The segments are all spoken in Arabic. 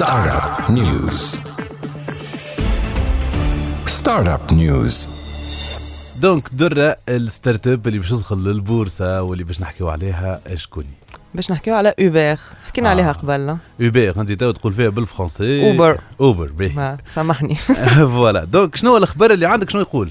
Startup News. Startup News. Donc درة ال startup اللي باش تدخل للبورصة واللي باش نحكيو عليها شكوني باش نحكيو على Uber حكينا آه. عليها قبل. Uber أنت تو تقول فيها بالفرنسي. Uber Uber باهي. ما سامحني. voilà. donc شنو الأخبار اللي عندك؟ شنو يقول؟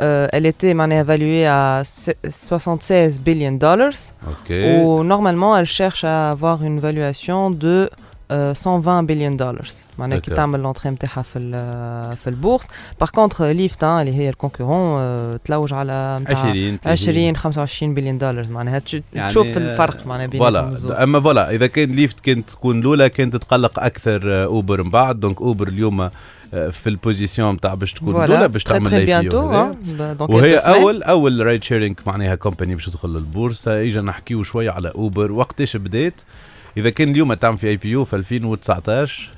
Euh, elle était évaluée à 76 billion dollars. Okay. Normalement, elle cherche à avoir une valuation de 120 billion dollars. معناها كي. تعمل l'entrée نتاعها في في ال bourse par contre Lyft اللي هي ال concurrent تلوج على متاع 20 20 25 billion dollars معناها تش- يعني تشوف الفرق معناها بين voilà أما voilà إذا كان Lyft كانت تكون الأولى كانت تتقلق أكثر آه، Uber من بعد. donc Uber اليوم آه، في ال position نتاع باش تكون الأولى باش تعمل très bientôt أو وهي أول أول ride sharing معناها company باش تدخل للبورصة. إجا نحكيو شوية على Uber وقتاش بدات إذا كان اليوم تعمل في IPO في 2019 هي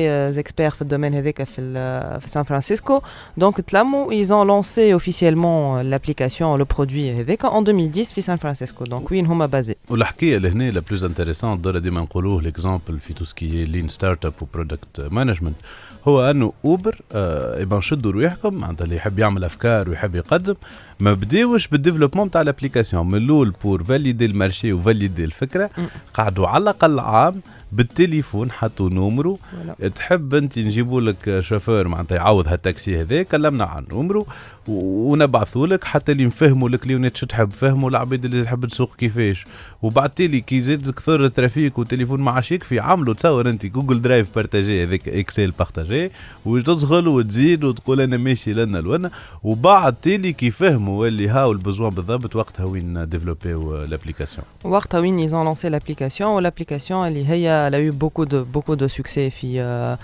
اكسبير في الدومين هذاك في ال- في سان فرانسيسكو دونك تلموا ils ont lancé officiellement l'application le produit هذاك en 2010 في سان فرانسيسكو دونك وين هما بازي والحكايه لهنا لا بلوز انتريسون دور ديما نقولوه ليكزامبل في تو سكي لين ستارت اب وبرودكت مانجمنت هو انه اوبر آه يبقى شدوا رواحكم معناتها اللي يحب يعمل افكار ويحب يقدم ما بداوش بالديفلوبمون تاع الابليكاسيون من الأول بور فاليدي المارشي وفاليدي الفكرة. قعدوا على الأقل عام بالتليفون حطوا numéro. تحب أنت نجيبوا لك شوفير معناتها يعوض هالتاكسي هذا كلمنا عن numéro ونبعثوا لك حتى اللي نفهموا الكليونات شو تحب فهموا العباد اللي تحب تسوق كيفاش. وبعد تالي كي زاد كثر ال trafic والتليفون ما عادش يكفي عملوا تصور انت Google Drive partagé هذاك Excel partagé وتدخل وتزيد وتقول أنا ماشي لنا لونا. وبعد تالي كي فهموا اللي هاو ال besoin بالضبط وقتها وين ديفلوبيو l'application وقتها وين ont lancé l'application. وال application اللي هي elle a eu beaucoup de beaucoup في آه،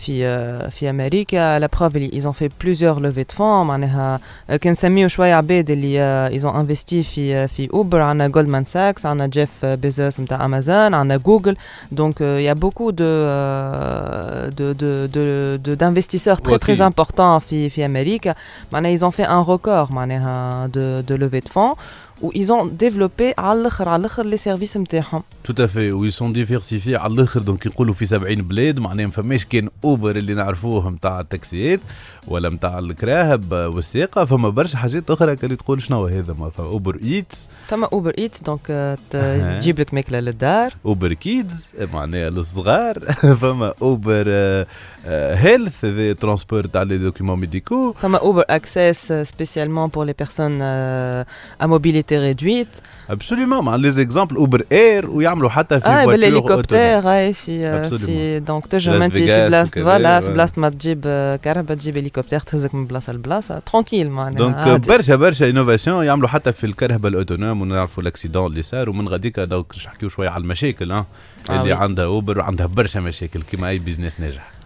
في آه، في امريكا لا بروف اللي ils ont fait plusieurs levées de fonds معناها آه، كنسميو شويه عباد اللي آه، ils ont investi في آه، في اوبر عندنا جولدمان ساكس عندنا جيف بيزوس نتاع امازون عندنا جوجل دونك il y a beaucoup de آه، de de de de- d'investisseurs très très وكيل. importants في في امريكا معناها ils ont fait un record معناها de de levée de fonds و ils ont développé على الاخر على الاخر لي سيرفيس نتاعهم تو افي وي سون ديفيرسيفي على الاخر دونك يقولوا في 70 بلاد معناها ما فماش كان اوبر اللي نعرفوه نتاع التاكسيات ولا نتاع الكراهب والسياقه فما برشا حاجات أخرى اللي تقول شنو هذا؟ ما فما Uber Eats. فما Uber Eats donc أها. تجيب لك ماكلة للدار. Uber Kids معناها للصغار. فما Uber Health le transport تاع les documents médicaux فما Uber Access spécialement pour les personnes à mobilité réduite absolument مع les exemples Uber Air ويعملوا حتى في بالهليكوبتر هاي في آه،. في donc لاس أنت في بلاصه voilà في. بلاصه ما تجيب كرهبة تجيب هليكوبتر تهزك من بلاصه لبلاصه tranquille معناها donc. برشا برشا innovations يعملوا حتى في الكرهبه ال autonome ونعرفوا ال accident اللي صار ومن غاديك donc نحكيو شوية على المشاكل اللي oui. عندها Uber وعندها برشا مشاكل كيما أي business ناجح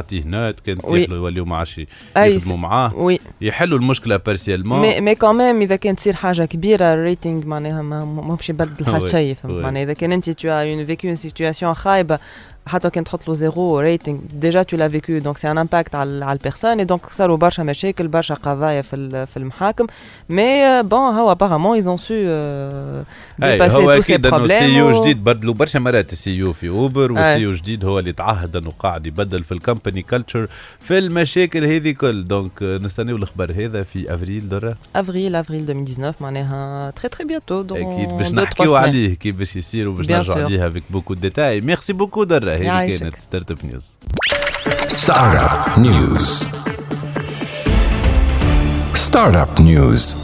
تعطيه نوت كان يوليو ما عادش يخدموا معاه. وي. يحلوا المشكلة بارسيالمون مي مي كمان إذا كانت تصير حاجة كبيرة الريتنج معناها ما باش يبدل حتى شيء معناها إذا كان انت تو اون فيكو اون سيتواسيون خايبة حتى كان تحط له زيرو ريتنج ديجا تو لا فيكو دونك سي ان امباكت على على البيرسون دونك صاروا برشا مشاكل برشا قضايا في في المحاكم مي بون هو ابارامون ايزون سو ديباسي تو سي بروبليم سي يو جديد بدلوا برشا مرات السي يو في اوبر والسي يو جديد هو اللي تعهد انه قاعد يبدل في الكومباني كلتشر في المشاكل هذه كل دونك نستناو الخبر هذا في افريل درا افريل افريل 2019 معناها تري تري بيانتو اكيد باش نحكيو عليه كيف باش يصير وباش نرجعوا عليه افيك بوكو ديتاي ميرسي بوكو درا هذه كانت ستارت اب نيوز ستارت اب نيوز ستارت اب نيوز